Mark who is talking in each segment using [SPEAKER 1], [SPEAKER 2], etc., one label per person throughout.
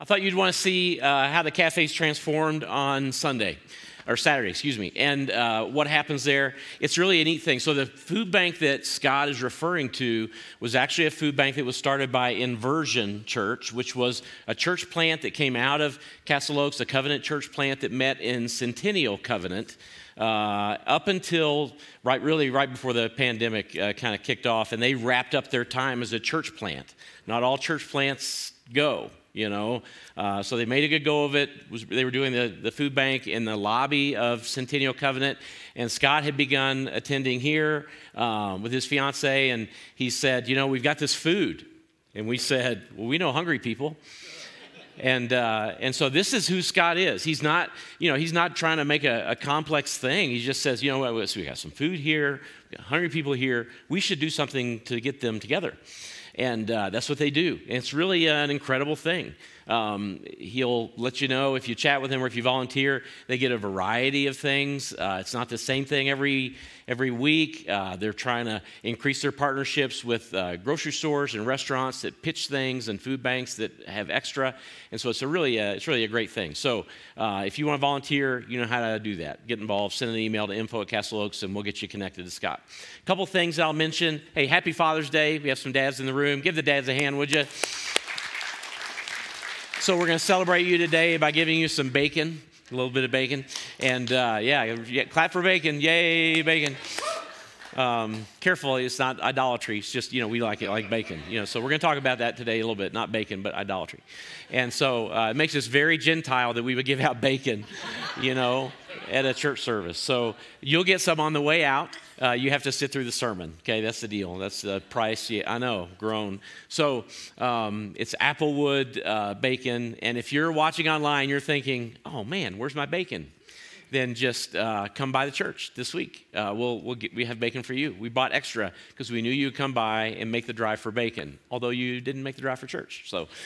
[SPEAKER 1] I thought you'd want to see uh, how the cafe's transformed on Sunday or Saturday, excuse me, and uh, what happens there. It's really a neat thing. So, the food bank that Scott is referring to was actually a food bank that was started by Inversion Church, which was a church plant that came out of Castle Oaks, a covenant church plant that met in Centennial Covenant. Uh, up until right, really right before the pandemic uh, kind of kicked off, and they wrapped up their time as a church plant. Not all church plants go you know. Uh, so they made a good go of it. Was, they were doing the, the food bank in the lobby of Centennial Covenant, and Scott had begun attending here um, with his fiance, and he said, you know, we've got this food. And we said, well, we know hungry people. And, uh, and so this is who Scott is. He's not, you know, he's not trying to make a, a complex thing. He just says, you know what, so we got some food here, hungry people here. We should do something to get them together. And uh, that's what they do. And it's really an incredible thing. Um, he'll let you know if you chat with him or if you volunteer. They get a variety of things. Uh, it's not the same thing every every week. Uh, they're trying to increase their partnerships with uh, grocery stores and restaurants that pitch things and food banks that have extra. And so it's a really a, uh, it's really a great thing. So uh, if you want to volunteer, you know how to do that. Get involved. Send an email to info at Castle Oaks, and we'll get you connected to Scott. A couple things I'll mention. Hey, happy Father's Day. We have some dads in the room. Give the dads a hand, would you? So we're going to celebrate you today by giving you some bacon, a little bit of bacon. And uh, yeah, yeah, clap for bacon. Yay, bacon. Um, careful, it's not idolatry. It's just, you know, we like it like bacon. You know, so we're going to talk about that today a little bit. Not bacon, but idolatry. And so uh, it makes us very Gentile that we would give out bacon, you know, at a church service. So you'll get some on the way out uh, you have to sit through the sermon. Okay, that's the deal. That's the price. Yeah, I know, groan. So um, it's applewood uh, bacon. And if you're watching online, you're thinking, oh man, where's my bacon? Then just uh, come by the church this week. Uh, we'll, we'll get, we have bacon for you. We bought extra because we knew you'd come by and make the drive for bacon, although you didn't make the drive for church. So.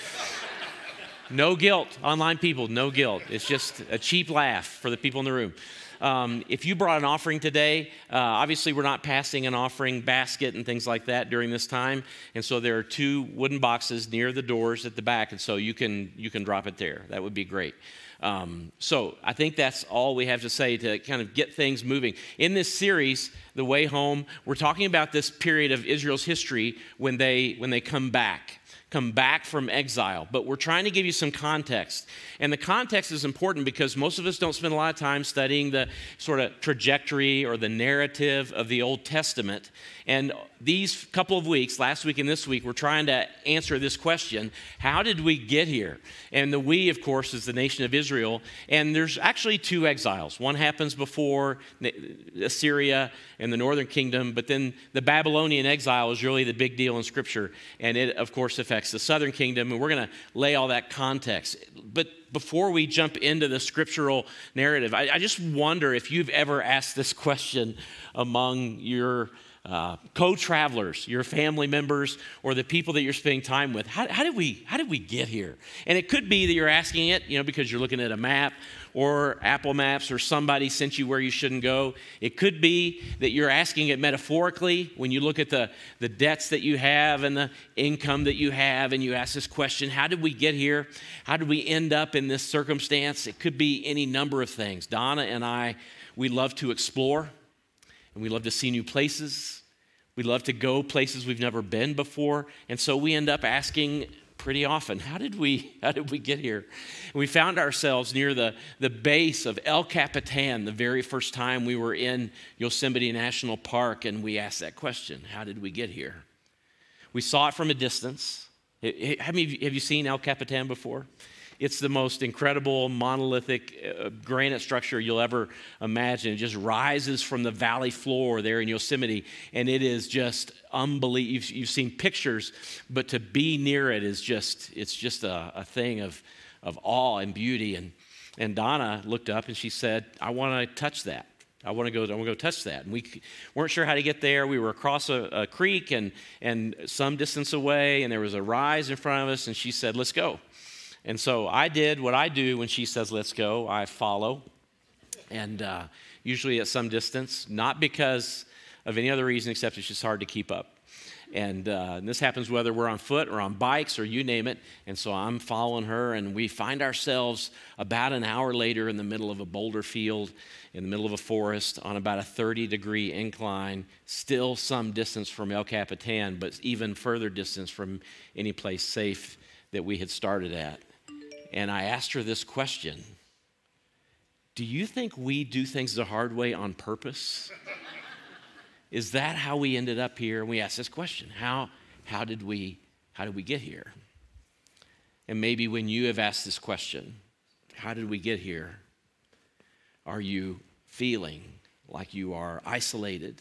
[SPEAKER 1] No guilt, online people, no guilt. It's just a cheap laugh for the people in the room. Um, if you brought an offering today, uh, obviously we're not passing an offering basket and things like that during this time, and so there are two wooden boxes near the doors at the back, and so you can you can drop it there. That would be great. Um, so I think that's all we have to say to kind of get things moving. In this series, The Way Home, we're talking about this period of Israel's history when they when they come back come back from exile. But we're trying to give you some context. And the context is important because most of us don't spend a lot of time studying the sort of trajectory or the narrative of the Old Testament. And these couple of weeks, last week and this week, we're trying to answer this question How did we get here? And the we, of course, is the nation of Israel. And there's actually two exiles. One happens before Assyria and the northern kingdom, but then the Babylonian exile is really the big deal in Scripture. And it, of course, affects the southern kingdom. And we're going to lay all that context. But before we jump into the scriptural narrative, I, I just wonder if you've ever asked this question among your uh, co-travelers, your family members, or the people that you're spending time with. How, how, did we, how did we get here? And it could be that you're asking it, you know, because you're looking at a map or Apple Maps or somebody sent you where you shouldn't go. It could be that you're asking it metaphorically when you look at the, the debts that you have and the income that you have, and you ask this question How did we get here? How did we end up in this circumstance? It could be any number of things. Donna and I, we love to explore and we love to see new places. We love to go places we've never been before. And so we end up asking pretty often, how did we, how did we get here? And we found ourselves near the, the base of El Capitan the very first time we were in Yosemite National Park, and we asked that question how did we get here? We saw it from a distance. Have you, have you seen El Capitan before? It's the most incredible monolithic uh, granite structure you'll ever imagine. It just rises from the valley floor there in Yosemite, and it is just unbelievable. You've, you've seen pictures, but to be near it is just, it's just a, a thing of, of awe and beauty. And, and Donna looked up and she said, I want to touch that. I want to go. I want to go touch that. And we weren't sure how to get there. We were across a, a, creek and and some distance away, and there was a rise in front of us. And she said, "Let's go." And so I did what I do when she says, let's go. I follow, and uh, usually at some distance, not because of any other reason except it's just hard to keep up. And, uh, and, this happens whether we're on foot or on bikes or you name it. And so I'm following her, and we find ourselves about an hour later in the middle of a boulder field, in the middle of a forest, on about a 30 degree incline, still some distance from El Capitan, but even further distance from any place safe that we had started at. And I asked her this question Do you think we do things the hard way on purpose? Is that how we ended up here? And we asked this question How, how, did, we, how did we get here? And maybe when you have asked this question, How did we get here? Are you feeling like you are isolated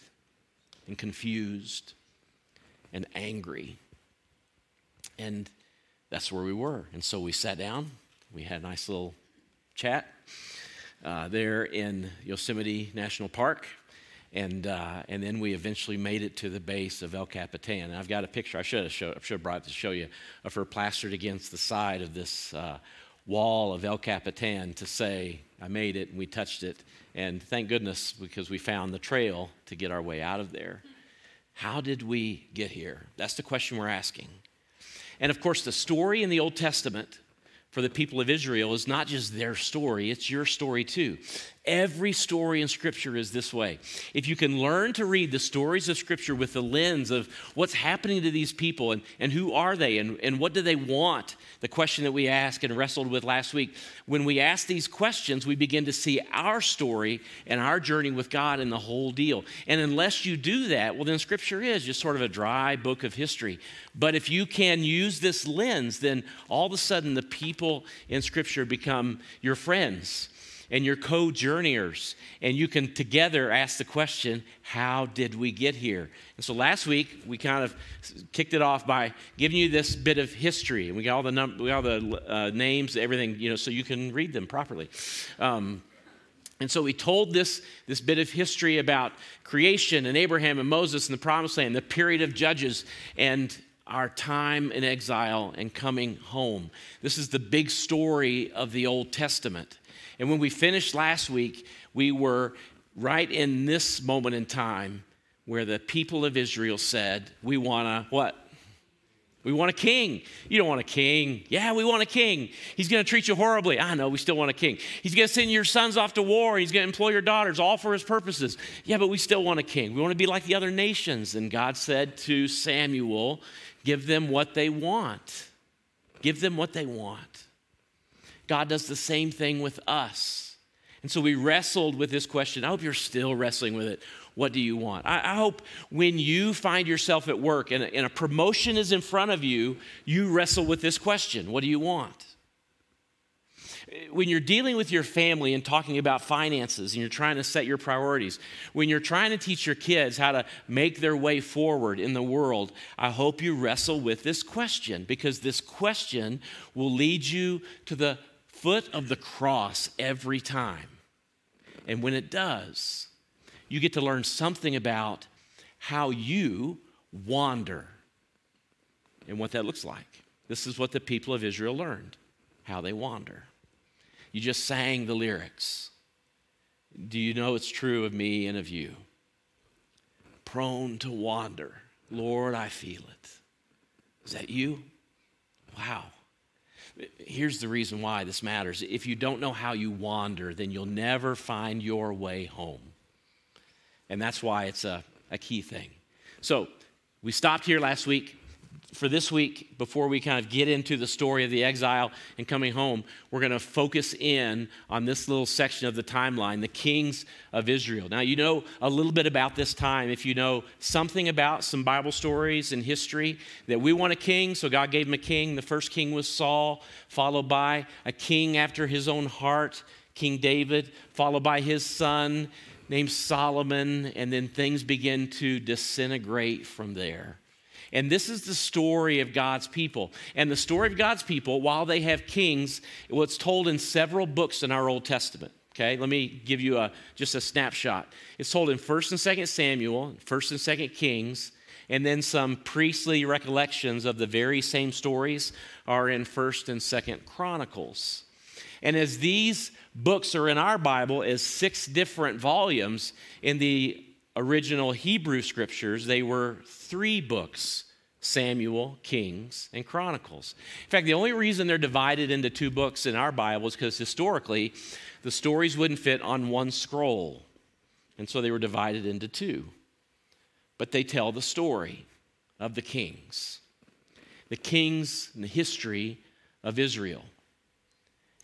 [SPEAKER 1] and confused and angry? And that's where we were. And so we sat down, we had a nice little chat uh, there in Yosemite National Park. And, uh, and then we eventually made it to the base of El Capitan. And I've got a picture, I should have, I should have brought to show you, of her plastered against the side of this uh, wall of El Capitan to say, I made it and we touched it. And thank goodness because we found the trail to get our way out of there. How did we get here? That's the question we're asking. And of course, the story in the Old Testament for the people of Israel is not just their story, it's your story too. Every story in Scripture is this way. If you can learn to read the stories of Scripture with the lens of what's happening to these people and, and who are they and, and what do they want, the question that we asked and wrestled with last week, when we ask these questions, we begin to see our story and our journey with God in the whole deal. And unless you do that, well, then Scripture is just sort of a dry book of history. But if you can use this lens, then all of a sudden the people in Scripture become your friends and you're co journeyers, and you can together ask the question, How did we get here? And so last week, we kind of kicked it off by giving you this bit of history, and we got all the, num- we got all the uh, names, everything, you know, so you can read them properly. Um, and so we told this, this bit of history about creation and Abraham and Moses and the promised land, the period of judges, and our time in exile and coming home. This is the big story of the Old Testament. And when we finished last week, we were right in this moment in time where the people of Israel said, We want a what? We want a king. You don't want a king. Yeah, we want a king. He's going to treat you horribly. I know, we still want a king. He's going to send your sons off to war. He's going to employ your daughters, all for his purposes. Yeah, but we still want a king. We want to be like the other nations. And God said to Samuel, Give them what they want. Give them what they want. God does the same thing with us. And so we wrestled with this question. I hope you're still wrestling with it. What do you want? I, I hope when you find yourself at work and a, and a promotion is in front of you, you wrestle with this question What do you want? when you're dealing with your family and talking about finances and you're trying to set your priorities, when you're trying to teach your kids how to make their way forward in the world, I hope you wrestle with this question because this question will lead you to the foot of the cross every time. And when it does, you get to learn something about how you wander and what that looks like. This is what the people of Israel learned how they wander. You just sang the lyrics. Do you know it's true of me and of you? Prone to wander. Lord, I feel it. Is that you? Wow. Here's the reason why this matters. If you don't know how you wander, then you'll never find your way home. And that's why it's a, a key thing. So, we stopped here last week for this week, before we kind of get into the story of the exile and coming home, we're going to focus in on this little section of the timeline, the kings of Israel. Now, you know a little bit about this time. If you know something about some Bible stories and history, that we want a king, so God gave him a king. The first king was Saul, followed by a king after his own heart, King David, followed by his son named Solomon, and then things begin to disintegrate from there. And this is the story of God's people. And the story of God's people, while they have kings, what's told in several books in our Old Testament. Okay, let me give you a, just a snapshot. It's told in 1st and 2nd Samuel, 1st and 2nd Kings, and then some priestly recollections of the very same stories are in 1st and 2nd Chronicles. And as these books are in our Bible as six different volumes, in the original Hebrew scriptures, they were three books Samuel, Kings, and Chronicles. In fact, the only reason they're divided into two books in our Bible is because historically the stories wouldn't fit on one scroll. And so they were divided into two. But they tell the story of the kings, the kings and the history of Israel.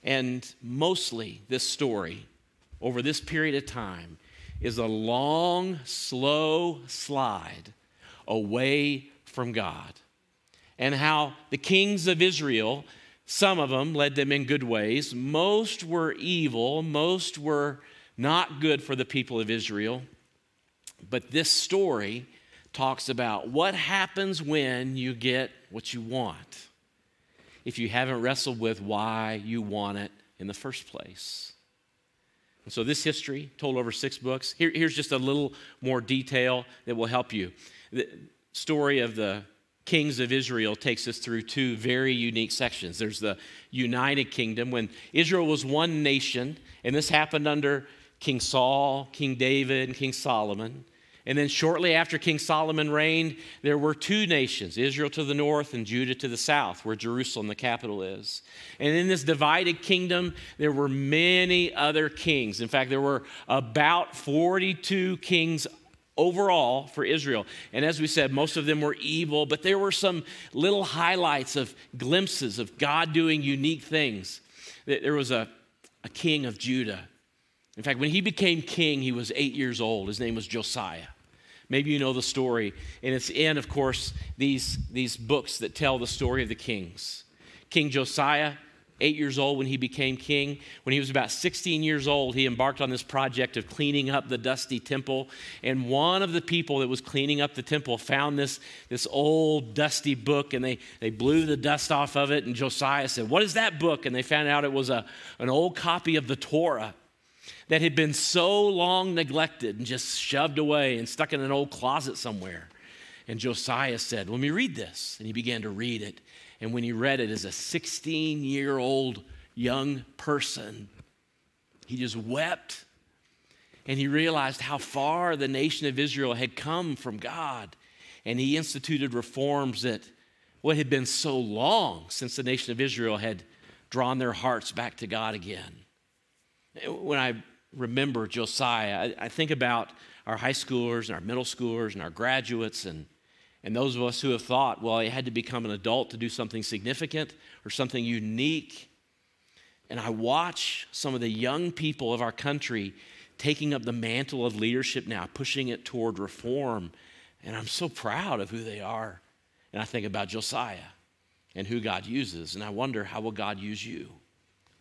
[SPEAKER 1] And mostly, this story over this period of time is a long, slow slide away from God. And how the kings of Israel, some of them led them in good ways, most were evil, most were not good for the people of Israel. But this story talks about what happens when you get what you want if you haven't wrestled with why you want it in the first place. And so, this history, told over six books, here, here's just a little more detail that will help you. The story of the kings of Israel takes us through two very unique sections. There's the United Kingdom, when Israel was one nation, and this happened under King Saul, King David, and King Solomon. And then shortly after King Solomon reigned, there were two nations Israel to the north and Judah to the south, where Jerusalem, the capital, is. And in this divided kingdom, there were many other kings. In fact, there were about 42 kings overall for Israel. And as we said, most of them were evil, but there were some little highlights of glimpses of God doing unique things. There was a, a king of Judah. In fact, when he became king, he was eight years old. His name was Josiah. Maybe you know the story. And it's in, of course, these, these books that tell the story of the kings. King Josiah, eight years old when he became king. When he was about 16 years old, he embarked on this project of cleaning up the dusty temple. And one of the people that was cleaning up the temple found this, this old dusty book and they, they blew the dust off of it. And Josiah said, What is that book? And they found out it was a, an old copy of the Torah that had been so long neglected and just shoved away and stuck in an old closet somewhere. And Josiah said, Let me read this. And he began to read it. And when he read it as a 16 year old young person, he just wept. And he realized how far the nation of Israel had come from God. And he instituted reforms that what had been so long since the nation of Israel had drawn their hearts back to God again. When I remember Josiah, I, I think about our high schoolers and our middle schoolers and our graduates and, and those of us who have thought, well, I had to become an adult to do something significant or something unique. And I watch some of the young people of our country taking up the mantle of leadership now, pushing it toward reform. And I'm so proud of who they are. And I think about Josiah and who God uses. And I wonder, how will God use you?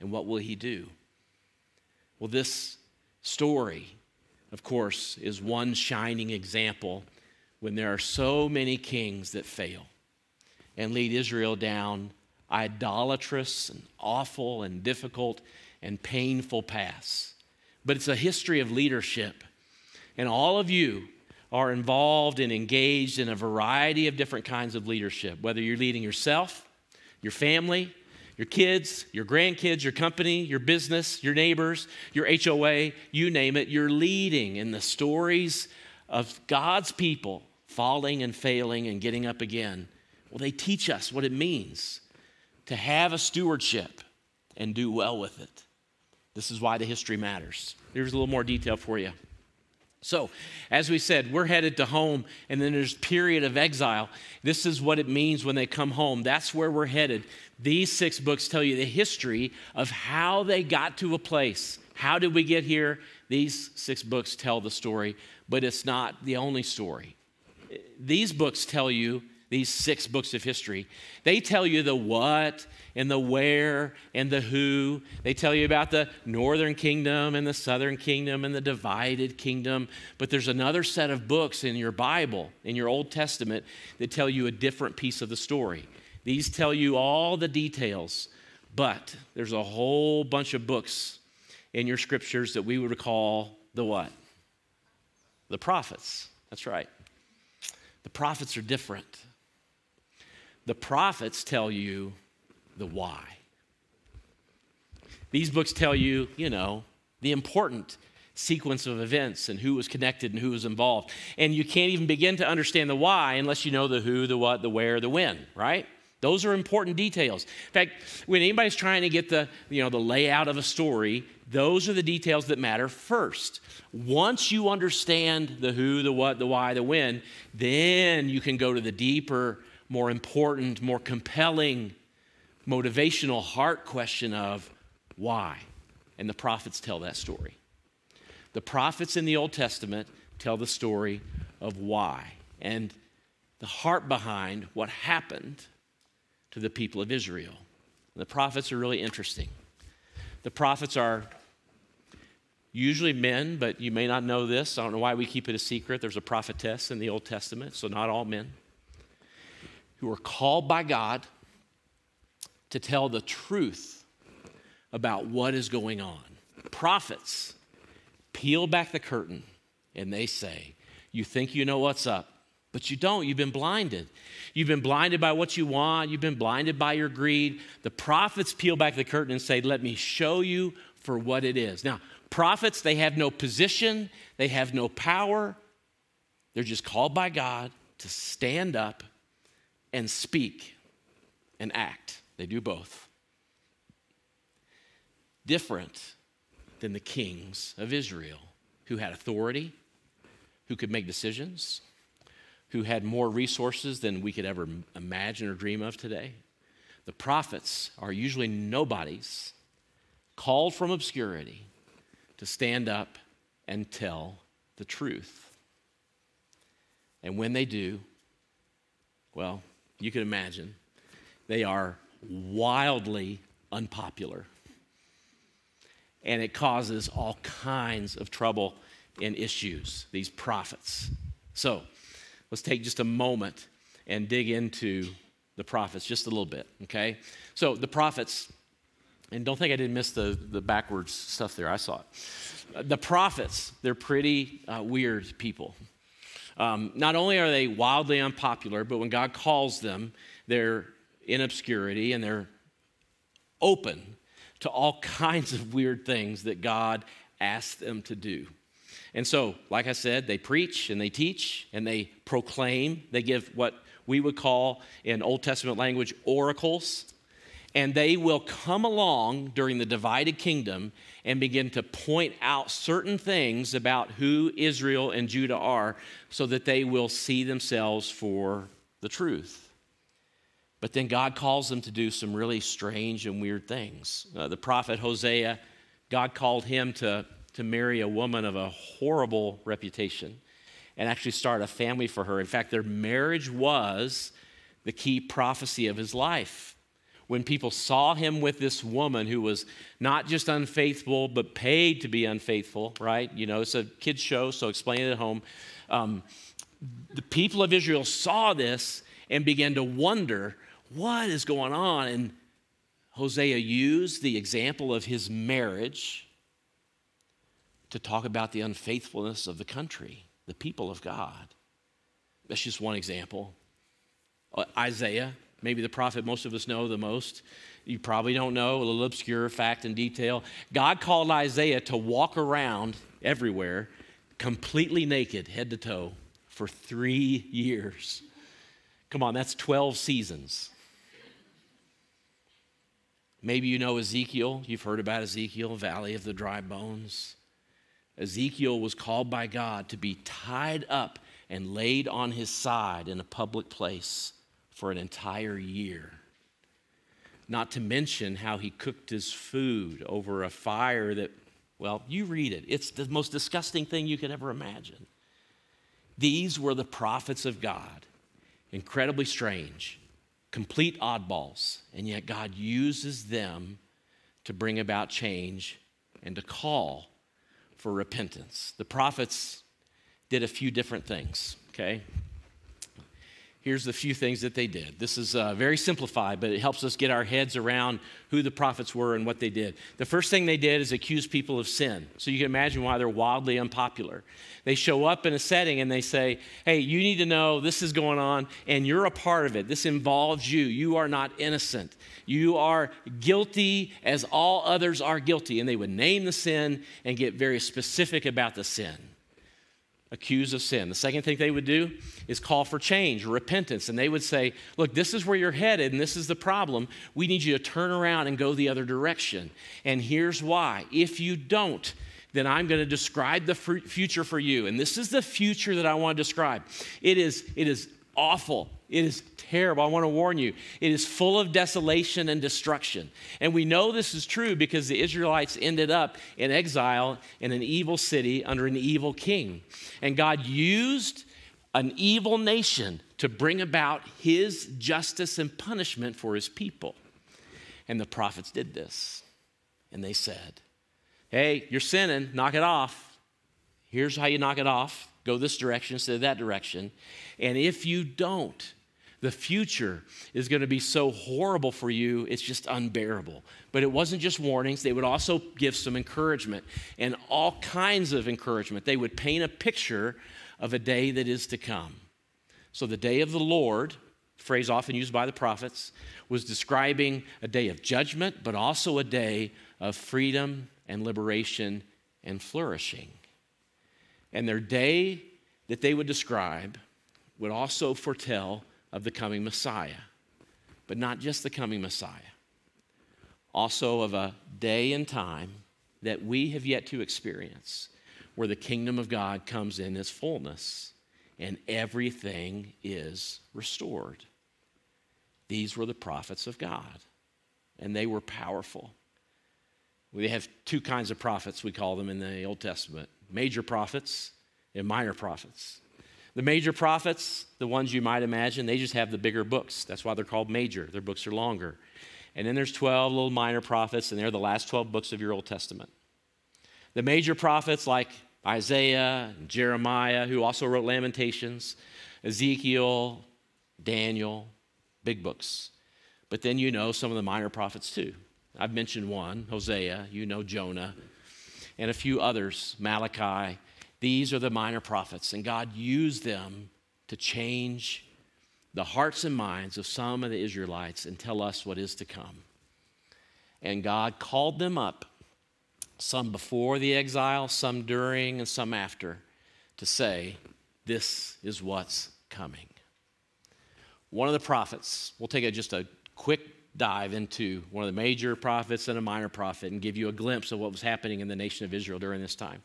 [SPEAKER 1] And what will he do? Well, this story, of course, is one shining example when there are so many kings that fail and lead Israel down idolatrous and awful and difficult and painful paths. But it's a history of leadership. And all of you are involved and engaged in a variety of different kinds of leadership, whether you're leading yourself, your family, your kids, your grandkids, your company, your business, your neighbors, your HOA, you name it, you're leading in the stories of God's people falling and failing and getting up again. Well, they teach us what it means to have a stewardship and do well with it. This is why the history matters. Here's a little more detail for you. So, as we said, we're headed to home, and then there's period of exile. This is what it means when they come home. That's where we're headed. These six books tell you the history of how they got to a place. How did we get here? These six books tell the story, but it's not the only story. These books tell you these six books of history. They tell you the what and the where and the who. They tell you about the northern kingdom and the southern kingdom and the divided kingdom. But there's another set of books in your Bible, in your Old Testament, that tell you a different piece of the story. These tell you all the details, but there's a whole bunch of books in your scriptures that we would call the what? The prophets. That's right. The prophets are different. The prophets tell you the why. These books tell you, you know, the important sequence of events and who was connected and who was involved. And you can't even begin to understand the why unless you know the who, the what, the where, the when, right? Those are important details. In fact, when anybody's trying to get the, you know, the layout of a story, those are the details that matter first. Once you understand the who, the what, the why, the when, then you can go to the deeper, more important, more compelling, motivational heart question of why. And the prophets tell that story. The prophets in the Old Testament tell the story of why and the heart behind what happened to the people of Israel. The prophets are really interesting. The prophets are usually men, but you may not know this. I don't know why we keep it a secret. There's a prophetess in the Old Testament, so not all men, who are called by God to tell the truth about what is going on. Prophets peel back the curtain and they say, You think you know what's up, but you don't. You've been blinded. You've been blinded by what you want, you've been blinded by your greed. The prophets peel back the curtain and say, Let me show you for what it is. Now, prophets, they have no position, they have no power. They're just called by God to stand up and speak and act. They do both. Different than the kings of Israel, who had authority, who could make decisions, who had more resources than we could ever imagine or dream of today. The prophets are usually nobodies called from obscurity to stand up and tell the truth. And when they do, well, you can imagine, they are wildly unpopular and it causes all kinds of trouble and issues, these prophets. So let's take just a moment and dig into the prophets just a little bit, okay? So the prophets, and don't think I didn't miss the, the backwards stuff there, I saw it. The prophets, they're pretty uh, weird people. Um, not only are they wildly unpopular, but when God calls them, they're in obscurity and they're open to all kinds of weird things that God asked them to do. And so, like I said, they preach and they teach and they proclaim. They give what we would call in Old Testament language oracles. And they will come along during the divided kingdom and begin to point out certain things about who Israel and Judah are so that they will see themselves for the truth. But then God calls them to do some really strange and weird things. Uh, the prophet Hosea, God called him to, to marry a woman of a horrible reputation and actually start a family for her. In fact, their marriage was the key prophecy of his life. When people saw him with this woman who was not just unfaithful, but paid to be unfaithful, right? You know, it's a kid's show, so explain it at home. Um, the people of Israel saw this and began to wonder what is going on? And Hosea used the example of his marriage to talk about the unfaithfulness of the country, the people of God. That's just one example. Uh, Isaiah, maybe the prophet most of us know the most. You probably don't know, a little obscure fact and detail. God called Isaiah to walk around everywhere completely naked, head to toe, for three years. Come on, that's 12 seasons. Maybe you know Ezekiel. You've heard about Ezekiel, Valley of the Dry Bones. Ezekiel was called by God to be tied up and laid on his side in a public place for an entire year. Not to mention how he cooked his food over a fire that, well, you read it. It's the most disgusting thing you could ever imagine. These were the prophets of God, incredibly strange complete oddballs, and yet God uses them to bring about change and to call for repentance. The prophets did a few different things, okay? Here's the few things that they did. This is uh, very simplified, but it helps us get our heads around who the prophets were and what they did. The first thing they did is accuse people of sin. So you can imagine why they're wildly unpopular. They show up in a setting and they say, Hey, you need to know this is going on, and you're a part of it. This involves you. You are not innocent. You are guilty as all others are guilty. And they would name the sin and get very specific about the sin accused of sin. The second thing they would do is call for change, repentance. And they would say, Look, this is where you're headed, and this is the problem. We need you to turn around and go the other direction. And here's why. If you don't, then I'm going to describe the future for you. And this is the future that I want to describe. It is, it is awful. It is terrible. I want to warn you. It is full of desolation and destruction. And we know this is true because the Israelites ended up in exile in an evil city under an evil king. And God used an evil nation to bring about his justice and punishment for his people. And the prophets did this. And they said, Hey, you're sinning, knock it off. Here's how you knock it off go this direction instead of that direction. And if you don't, the future is going to be so horrible for you, it's just unbearable. But it wasn't just warnings, they would also give some encouragement and all kinds of encouragement. They would paint a picture of a day that is to come. So, the day of the Lord, phrase often used by the prophets, was describing a day of judgment, but also a day of freedom and liberation and flourishing. And their day that they would describe would also foretell of the coming Messiah. But not just the coming Messiah, also of a day and time that we have yet to experience where the kingdom of God comes in its fullness and everything is restored. These were the prophets of God, and they were powerful. We have two kinds of prophets, we call them in the Old Testament major prophets and minor prophets. The major prophets, the ones you might imagine, they just have the bigger books. That's why they're called major. Their books are longer. And then there's 12 little minor prophets, and they're the last 12 books of your Old Testament. The major prophets, like Isaiah, and Jeremiah, who also wrote Lamentations, Ezekiel, Daniel, big books. But then you know some of the minor prophets too. I've mentioned one, Hosea, you know Jonah, and a few others, Malachi. These are the minor prophets, and God used them to change the hearts and minds of some of the Israelites and tell us what is to come. And God called them up, some before the exile, some during, and some after, to say, This is what's coming. One of the prophets, we'll take a, just a quick dive into one of the major prophets and a minor prophet and give you a glimpse of what was happening in the nation of Israel during this time.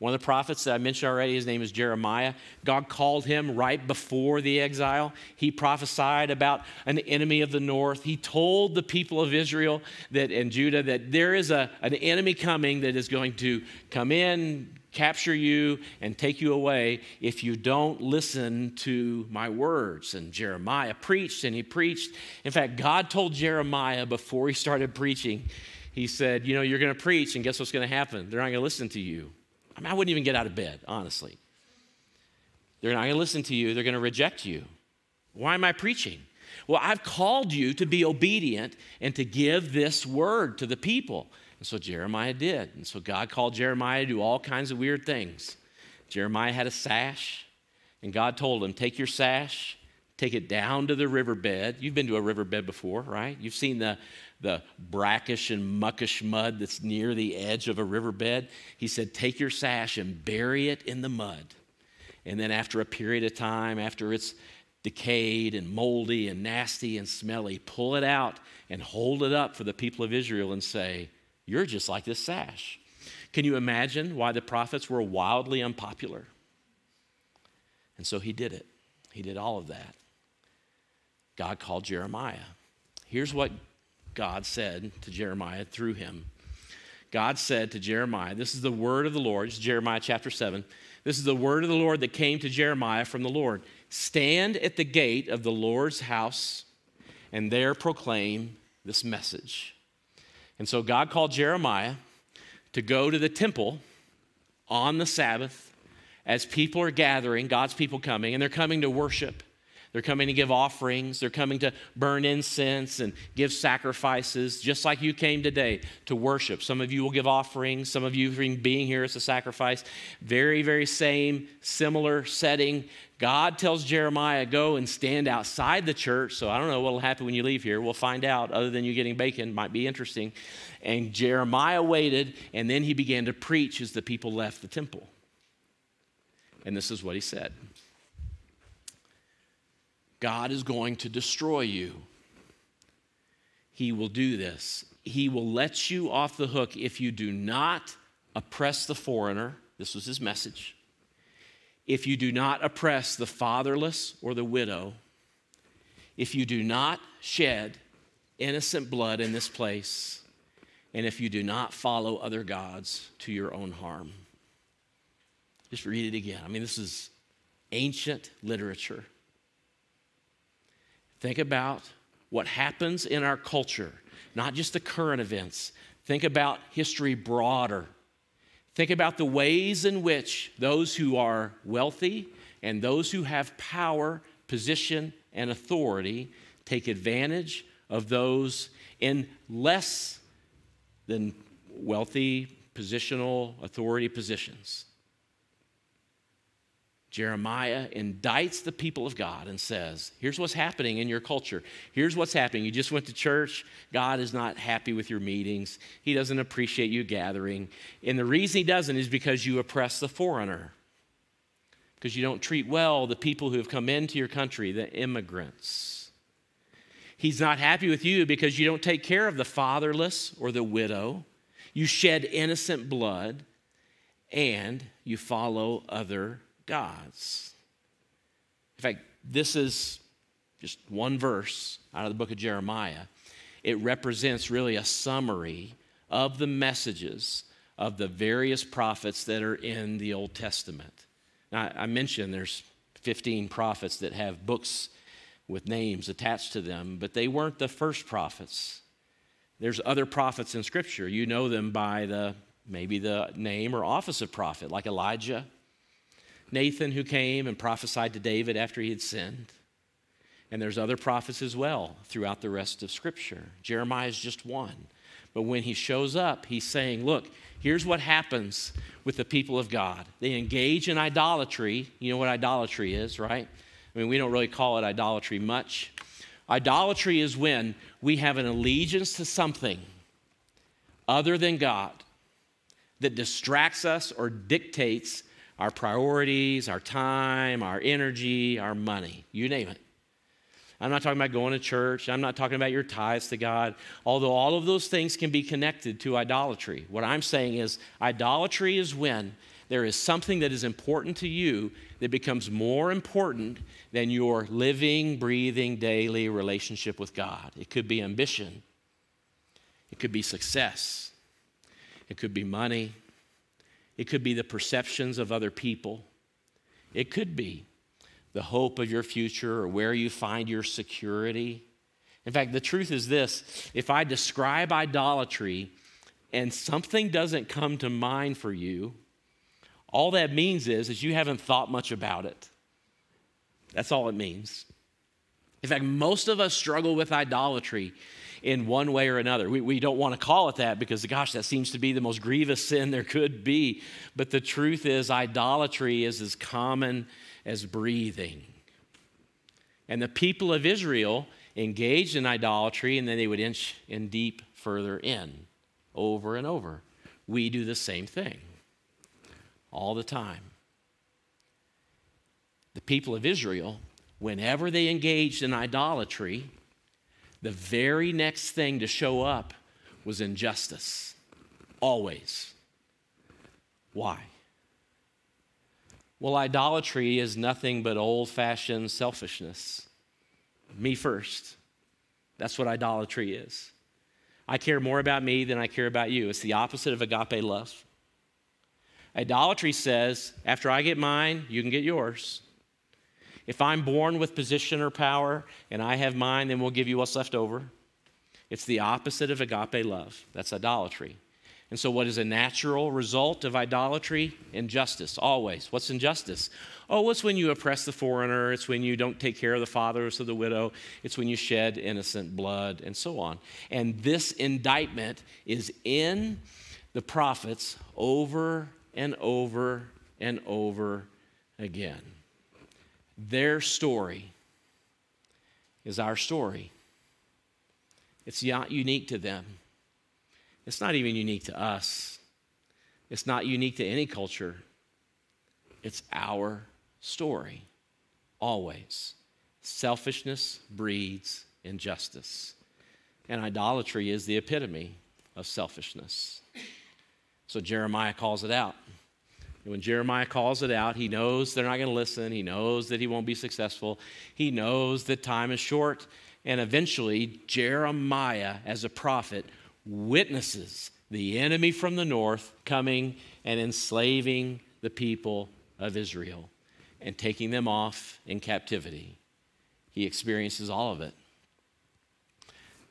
[SPEAKER 1] One of the prophets that I mentioned already, his name is Jeremiah. God called him right before the exile. He prophesied about an enemy of the north. He told the people of Israel that and Judah that there is a, an enemy coming that is going to come in, capture you, and take you away if you don't listen to my words. And Jeremiah preached and he preached. In fact, God told Jeremiah before he started preaching, he said, You know, you're going to preach, and guess what's going to happen? They're not going to listen to you. I mean, I wouldn't even get out of bed, honestly. They're not going to listen to you, they're going to reject you. Why am I preaching? Well, I've called you to be obedient and to give this word to the people. And so Jeremiah did. And so God called Jeremiah to do all kinds of weird things. Jeremiah had a sash, and God told him, Take your sash, take it down to the riverbed. You've been to a riverbed before, right? You've seen the, the brackish and muckish mud that's near the edge of a riverbed. He said, Take your sash and bury it in the mud. And then, after a period of time, after it's decayed and moldy and nasty and smelly, pull it out and hold it up for the people of Israel and say, You're just like this sash. Can you imagine why the prophets were wildly unpopular? And so he did it. He did all of that. God called Jeremiah. Here's what God said to Jeremiah through him. God said to Jeremiah, This is the word of the Lord. Is Jeremiah chapter 7. This is the word of the Lord that came to Jeremiah from the Lord. Stand at the gate of the Lord's house and there proclaim this message. And so God called Jeremiah to go to the temple on the Sabbath as people are gathering, God's people coming, and they're coming to worship. They're coming to give offerings. They're coming to burn incense and give sacrifices, just like you came today to worship. Some of you will give offerings. Some of you being here as a sacrifice. Very, very same, similar setting. God tells Jeremiah, go and stand outside the church. So I don't know what will happen when you leave here. We'll find out, other than you getting bacon, might be interesting. And Jeremiah waited, and then he began to preach as the people left the temple. And this is what he said God is going to destroy you. He will do this. He will let you off the hook if you do not oppress the foreigner. This was his message. If you do not oppress the fatherless or the widow, if you do not shed innocent blood in this place, and if you do not follow other gods to your own harm. Just read it again. I mean, this is ancient literature. Think about what happens in our culture, not just the current events. Think about history broader. Think about the ways in which those who are wealthy and those who have power, position, and authority take advantage of those in less than wealthy, positional, authority positions. Jeremiah indicts the people of God and says, Here's what's happening in your culture. Here's what's happening. You just went to church. God is not happy with your meetings. He doesn't appreciate you gathering. And the reason He doesn't is because you oppress the foreigner, because you don't treat well the people who have come into your country, the immigrants. He's not happy with you because you don't take care of the fatherless or the widow. You shed innocent blood and you follow other gods. In fact, this is just one verse out of the book of Jeremiah. It represents really a summary of the messages of the various prophets that are in the Old Testament. Now, I mentioned there's 15 prophets that have books with names attached to them, but they weren't the first prophets. There's other prophets in Scripture. You know them by the maybe the name or office of prophet, like Elijah, Nathan who came and prophesied to David after he had sinned. And there's other prophets as well throughout the rest of Scripture. Jeremiah is just one. But when he shows up, he's saying, Look, here's what happens with the people of God. They engage in idolatry. You know what idolatry is, right? I mean, we don't really call it idolatry much. Idolatry is when we have an allegiance to something other than God that distracts us or dictates our priorities, our time, our energy, our money, you name it. I'm not talking about going to church. I'm not talking about your tithes to God, although all of those things can be connected to idolatry. What I'm saying is, idolatry is when there is something that is important to you that becomes more important than your living, breathing, daily relationship with God. It could be ambition, it could be success, it could be money, it could be the perceptions of other people. It could be the hope of your future or where you find your security. In fact, the truth is this if I describe idolatry and something doesn't come to mind for you, all that means is, is you haven't thought much about it. That's all it means. In fact, most of us struggle with idolatry in one way or another. We, we don't want to call it that because, gosh, that seems to be the most grievous sin there could be. But the truth is, idolatry is as common as breathing. And the people of Israel engaged in idolatry, and then they would inch in deep further in over and over. We do the same thing all the time. The people of Israel, whenever they engaged in idolatry, the very next thing to show up was injustice. Always. Why? Well, idolatry is nothing but old fashioned selfishness. Me first. That's what idolatry is. I care more about me than I care about you. It's the opposite of agape love. Idolatry says, after I get mine, you can get yours. If I'm born with position or power and I have mine, then we'll give you what's left over. It's the opposite of agape love. That's idolatry. And so, what is a natural result of idolatry? Injustice, always. What's injustice? Oh, it's when you oppress the foreigner, it's when you don't take care of the fatherless or the widow, it's when you shed innocent blood, and so on. And this indictment is in the prophets over and over and over again. Their story is our story. It's not unique to them. It's not even unique to us. It's not unique to any culture. It's our story, always. Selfishness breeds injustice. And idolatry is the epitome of selfishness. So Jeremiah calls it out. When Jeremiah calls it out, he knows they're not going to listen. He knows that he won't be successful. He knows that time is short. And eventually, Jeremiah, as a prophet, witnesses the enemy from the north coming and enslaving the people of Israel and taking them off in captivity. He experiences all of it.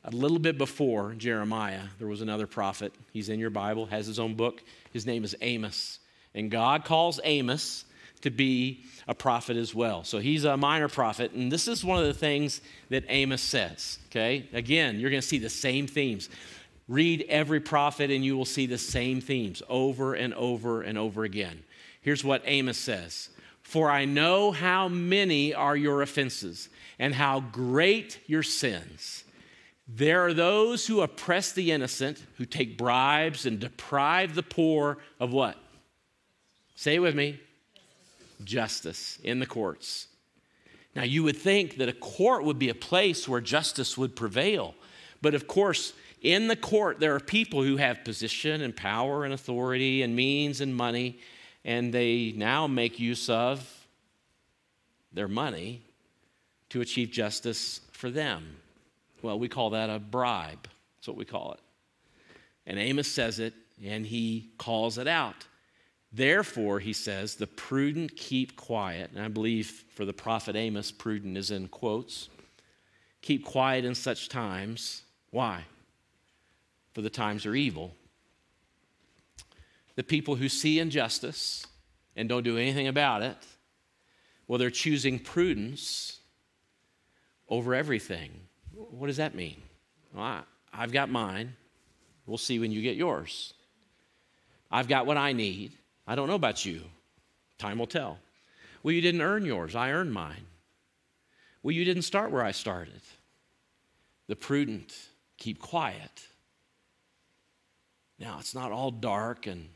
[SPEAKER 1] A little bit before Jeremiah, there was another prophet. He's in your Bible, has his own book. His name is Amos. And God calls Amos to be a prophet as well. So he's a minor prophet. And this is one of the things that Amos says. Okay? Again, you're going to see the same themes. Read every prophet, and you will see the same themes over and over and over again. Here's what Amos says For I know how many are your offenses, and how great your sins. There are those who oppress the innocent, who take bribes and deprive the poor of what? Say it with me justice in the courts. Now, you would think that a court would be a place where justice would prevail. But of course, in the court, there are people who have position and power and authority and means and money, and they now make use of their money to achieve justice for them. Well, we call that a bribe. That's what we call it. And Amos says it, and he calls it out. Therefore, he says, the prudent keep quiet. And I believe for the prophet Amos, prudent is in quotes. Keep quiet in such times. Why? For the times are evil. The people who see injustice and don't do anything about it, well, they're choosing prudence over everything. What does that mean? Well, I, I've got mine. We'll see when you get yours. I've got what I need. I don't know about you. Time will tell. Well, you didn't earn yours. I earned mine. Well, you didn't start where I started. The prudent keep quiet. Now, it's not all dark and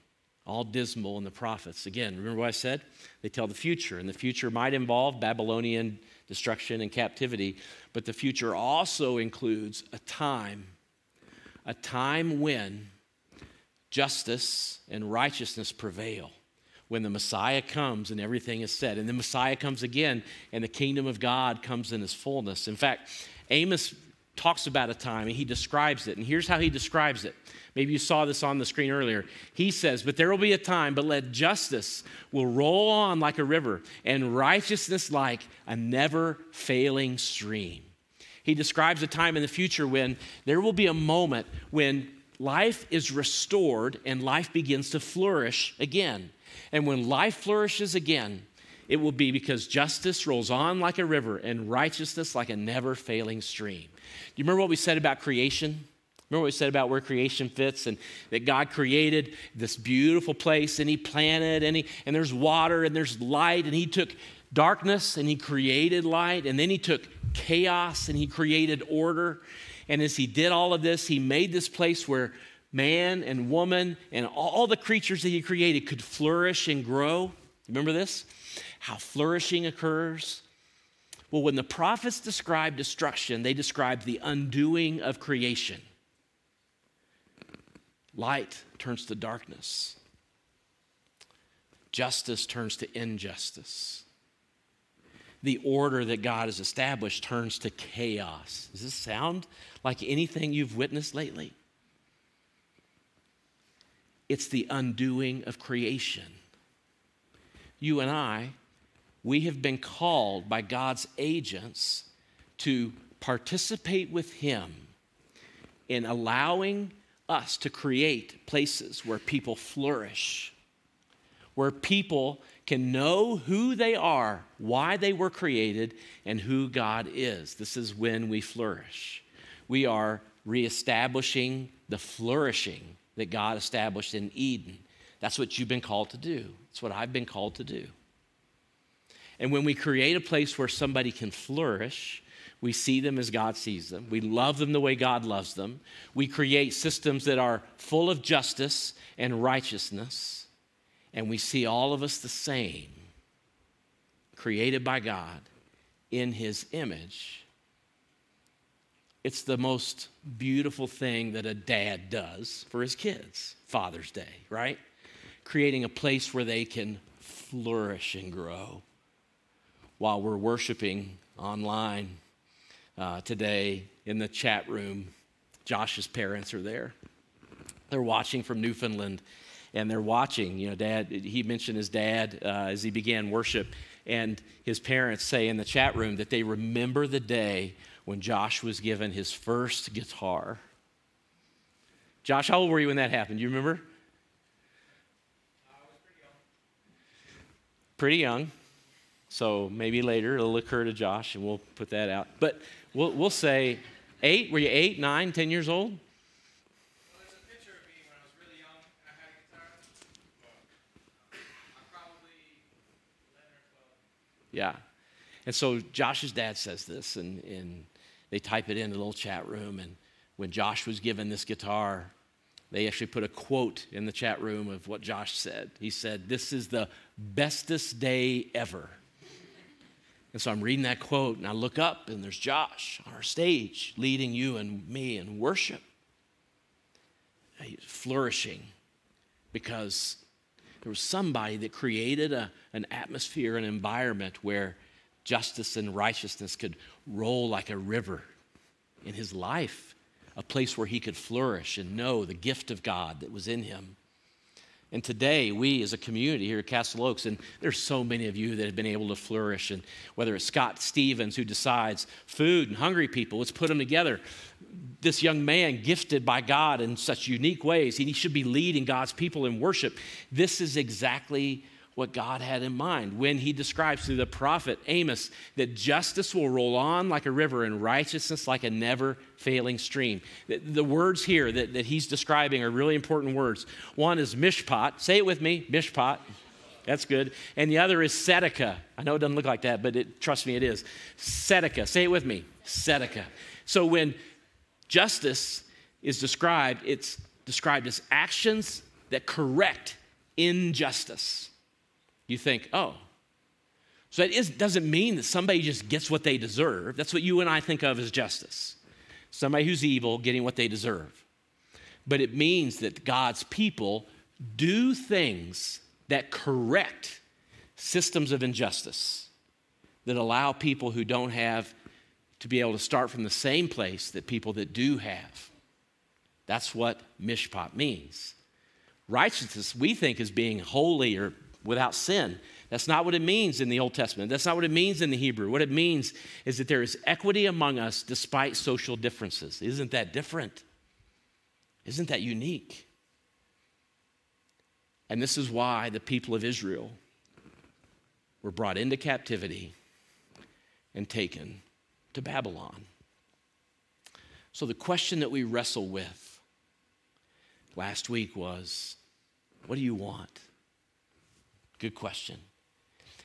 [SPEAKER 1] all dismal in the prophets. Again, remember what I said? They tell the future, and the future might involve Babylonian destruction and captivity, but the future also includes a time, a time when justice and righteousness prevail when the Messiah comes and everything is said. And the Messiah comes again and the kingdom of God comes in its fullness. In fact, Amos talks about a time and he describes it. And here's how he describes it. Maybe you saw this on the screen earlier. He says, But there will be a time, but let justice will roll on like a river and righteousness like a never failing stream. He describes a time in the future when there will be a moment when life is restored and life begins to flourish again. And when life flourishes again, it will be because justice rolls on like a river and righteousness like a never failing stream. Do you remember what we said about creation? Remember what we said about where creation fits and that God created this beautiful place and He planted and, he, and there's water and there's light and He took darkness and He created light and then He took chaos and He created order and as he did all of this, he made this place where man and woman and all the creatures that he created could flourish and grow. Remember this? How flourishing occurs. Well, when the prophets describe destruction, they describe the undoing of creation. Light turns to darkness, justice turns to injustice the order that God has established turns to chaos. Does this sound like anything you've witnessed lately? It's the undoing of creation. You and I, we have been called by God's agents to participate with Him in allowing us to create places where people flourish, where people can know who they are, why they were created, and who God is. This is when we flourish. We are reestablishing the flourishing that God established in Eden. That's what you've been called to do. It's what I've been called to do. And when we create a place where somebody can flourish, we see them as God sees them. We love them the way God loves them. We create systems that are full of justice and righteousness. And we see all of us the same, created by God in His image. It's the most beautiful thing that a dad does for his kids, Father's Day, right? Creating a place where they can flourish and grow while we're worshiping online uh, today in the chat room. Josh's parents are there. They're watching from Newfoundland, and they're watching. You know, dad, he mentioned his dad uh, as he began worship, and his parents say in the chat room that they remember the day when Josh was given his first guitar. Josh, how old were you when that happened? Do you remember? Pretty young. Pretty young. So maybe later it'll occur to Josh and we'll put that out. But we'll, we'll say eight. Were you eight, nine, ten years old? Yeah. And so Josh's dad says this, and, and they type it in the little chat room. And when Josh was given this guitar, they actually put a quote in the chat room of what Josh said. He said, This is the bestest day ever. And so I'm reading that quote and I look up and there's Josh on our stage leading you and me in worship. He's flourishing because there was somebody that created a, an atmosphere, an environment where justice and righteousness could roll like a river in his life, a place where he could flourish and know the gift of God that was in him. And today, we as a community here at Castle Oaks, and there's so many of you that have been able to flourish, and whether it's Scott Stevens who decides food and hungry people, let's put them together. This young man, gifted by God in such unique ways, he should be leading God's people in worship. This is exactly what God had in mind when he describes through the prophet Amos that justice will roll on like a river and righteousness like a never failing stream. The, the words here that, that he's describing are really important words. One is mishpat. Say it with me mishpat. That's good. And the other is Tzedakah. I know it doesn't look like that, but it, trust me, it is. Tzedakah. Say it with me. Tzedakah. So when justice is described, it's described as actions that correct injustice you think, oh, so that is, doesn't mean that somebody just gets what they deserve. That's what you and I think of as justice. Somebody who's evil getting what they deserve. But it means that God's people do things that correct systems of injustice, that allow people who don't have to be able to start from the same place that people that do have. That's what mishpat means. Righteousness, we think, is being holy or without sin. That's not what it means in the Old Testament. That's not what it means in the Hebrew. What it means is that there is equity among us despite social differences. Isn't that different? Isn't that unique? And this is why the people of Israel were brought into captivity and taken to Babylon. So, the question that we wrestle with last week was what do you want? Good question.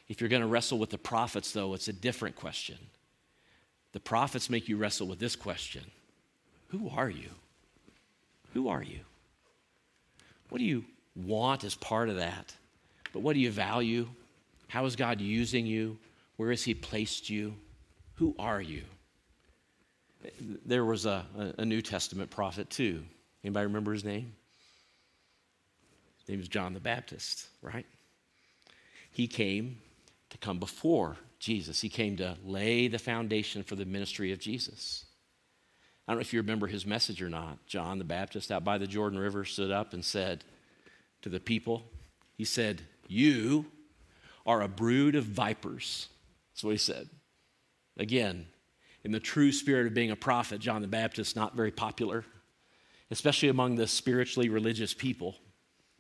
[SPEAKER 1] If you're going to wrestle with the prophets, though, it's a different question. The prophets make you wrestle with this question Who are you? Who are you? What do you want as part of that? But what do you value? How is God using you? Where has He placed you? Who are you? There was a, a New Testament prophet too. Anybody remember his name? His name was John the Baptist, right? He came to come before Jesus. He came to lay the foundation for the ministry of Jesus. I don't know if you remember his message or not. John the Baptist out by the Jordan River stood up and said to the people, He said, You are a brood of vipers. That's what he said. Again, in the true spirit of being a prophet, John the Baptist, not very popular. especially among the spiritually religious people.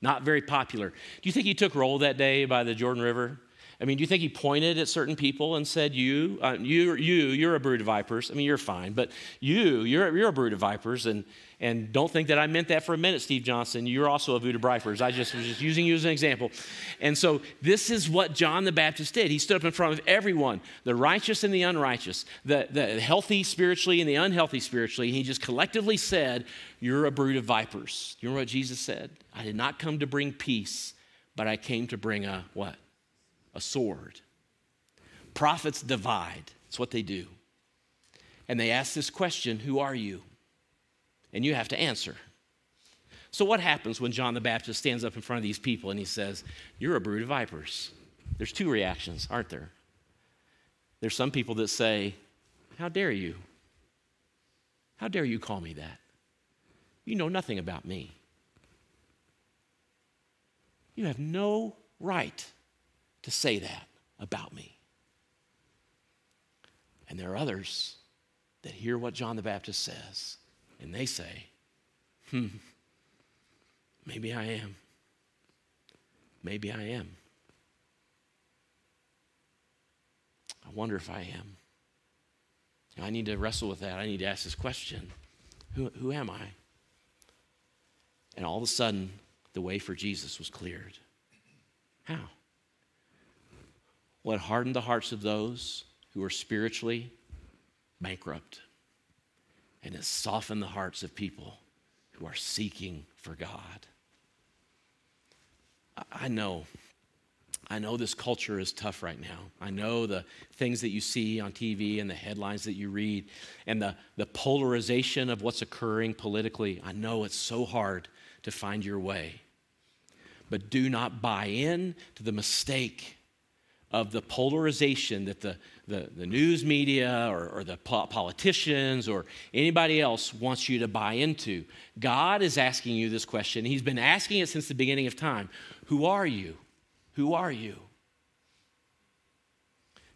[SPEAKER 1] Not very popular. Do you think he took roll that day by the Jordan River? I mean, do you think he pointed at certain people and said, "You, uh, you, you, you're a brood of vipers"? I mean, you're fine, but you, you're, you're a brood of vipers, and and don't think that I meant that for a minute, Steve Johnson. You're also a Voodoo of vipers. I just was just using you as an example. And so this is what John the Baptist did. He stood up in front of everyone, the righteous and the unrighteous, the, the healthy spiritually and the unhealthy spiritually. And he just collectively said, "You're a brood of vipers." You remember what Jesus said? I did not come to bring peace, but I came to bring a what? a sword. Prophets divide, it's what they do. And they ask this question Who are you? And you have to answer. So, what happens when John the Baptist stands up in front of these people and he says, You're a brood of vipers? There's two reactions, aren't there? There's some people that say, How dare you? How dare you call me that? You know nothing about me. You have no right to say that about me. And there are others that hear what John the Baptist says and they say, hmm, maybe I am. Maybe I am. I wonder if I am. I need to wrestle with that. I need to ask this question Who, who am I? And all of a sudden, the way for Jesus was cleared. How? What hardened the hearts of those who were spiritually bankrupt. And it softened the hearts of people who are seeking for God. I know. I know this culture is tough right now. I know the things that you see on TV and the headlines that you read and the, the polarization of what's occurring politically. I know it's so hard to find your way. But do not buy in to the mistake of the polarization that the, the, the news media or, or the po- politicians or anybody else wants you to buy into. God is asking you this question. He's been asking it since the beginning of time Who are you? Who are you?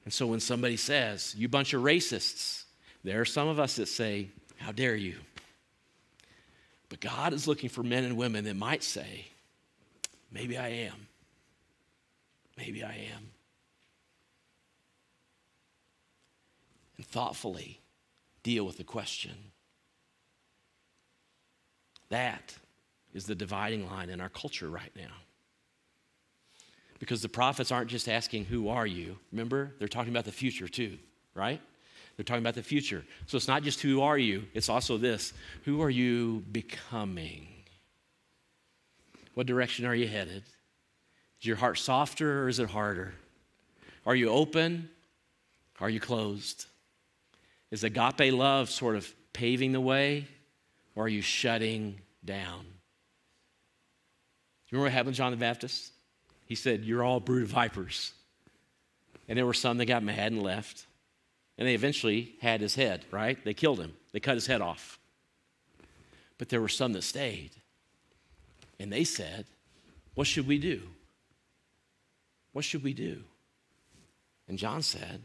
[SPEAKER 1] And so when somebody says, You bunch of racists, there are some of us that say, How dare you? But God is looking for men and women that might say, Maybe I am. Maybe I am. And thoughtfully deal with the question. That is the dividing line in our culture right now. Because the prophets aren't just asking, Who are you? Remember, they're talking about the future too, right? They're talking about the future. So it's not just who are you, it's also this who are you becoming? What direction are you headed? Is your heart softer or is it harder? Are you open? Are you closed? Is agape love sort of paving the way, or are you shutting down? You remember what happened to John the Baptist? He said, You're all brood of vipers. And there were some that got mad and left. And they eventually had his head, right? They killed him, they cut his head off. But there were some that stayed. And they said, What should we do? What should we do? And John said,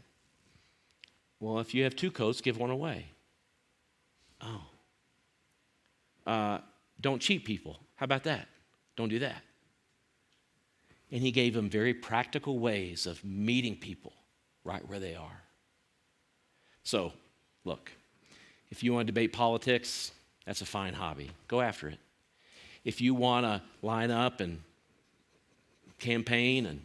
[SPEAKER 1] well, if you have two coats, give one away. Oh. Uh, don't cheat people. How about that? Don't do that. And he gave them very practical ways of meeting people right where they are. So, look, if you want to debate politics, that's a fine hobby. Go after it. If you want to line up and campaign and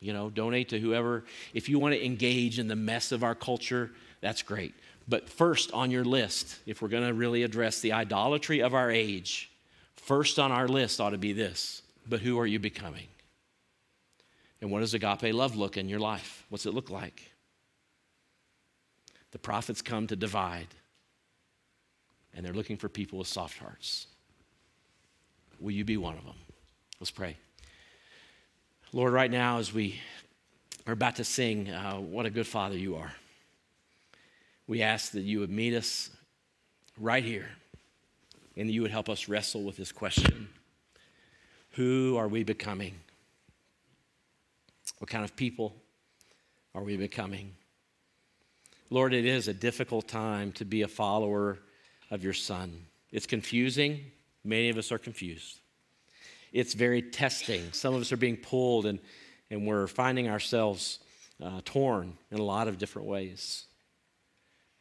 [SPEAKER 1] you know, donate to whoever. If you want to engage in the mess of our culture, that's great. But first on your list, if we're going to really address the idolatry of our age, first on our list ought to be this. But who are you becoming? And what does agape love look in your life? What's it look like? The prophets come to divide, and they're looking for people with soft hearts. Will you be one of them? Let's pray. Lord, right now, as we are about to sing, uh, What a Good Father You Are, we ask that you would meet us right here and that you would help us wrestle with this question Who are we becoming? What kind of people are we becoming? Lord, it is a difficult time to be a follower of your Son. It's confusing, Many of us are confused. It's very testing. Some of us are being pulled, and, and we're finding ourselves uh, torn in a lot of different ways.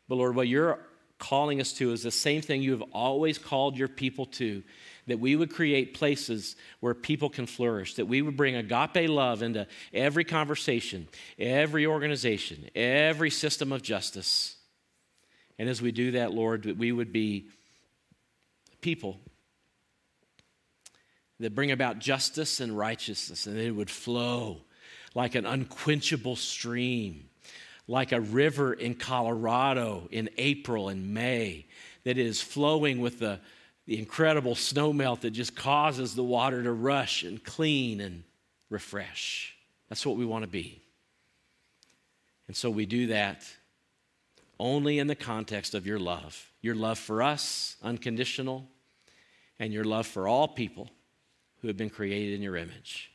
[SPEAKER 1] But Lord, what you're calling us to is the same thing you have always called your people to that we would create places where people can flourish, that we would bring agape love into every conversation, every organization, every system of justice. And as we do that, Lord, that we would be people that bring about justice and righteousness, and it would flow like an unquenchable stream, like a river in Colorado in April and May that is flowing with the, the incredible snowmelt that just causes the water to rush and clean and refresh. That's what we want to be. And so we do that only in the context of your love your love for us, unconditional, and your love for all people who have been created in your image.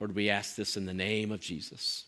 [SPEAKER 1] Lord, we ask this in the name of Jesus.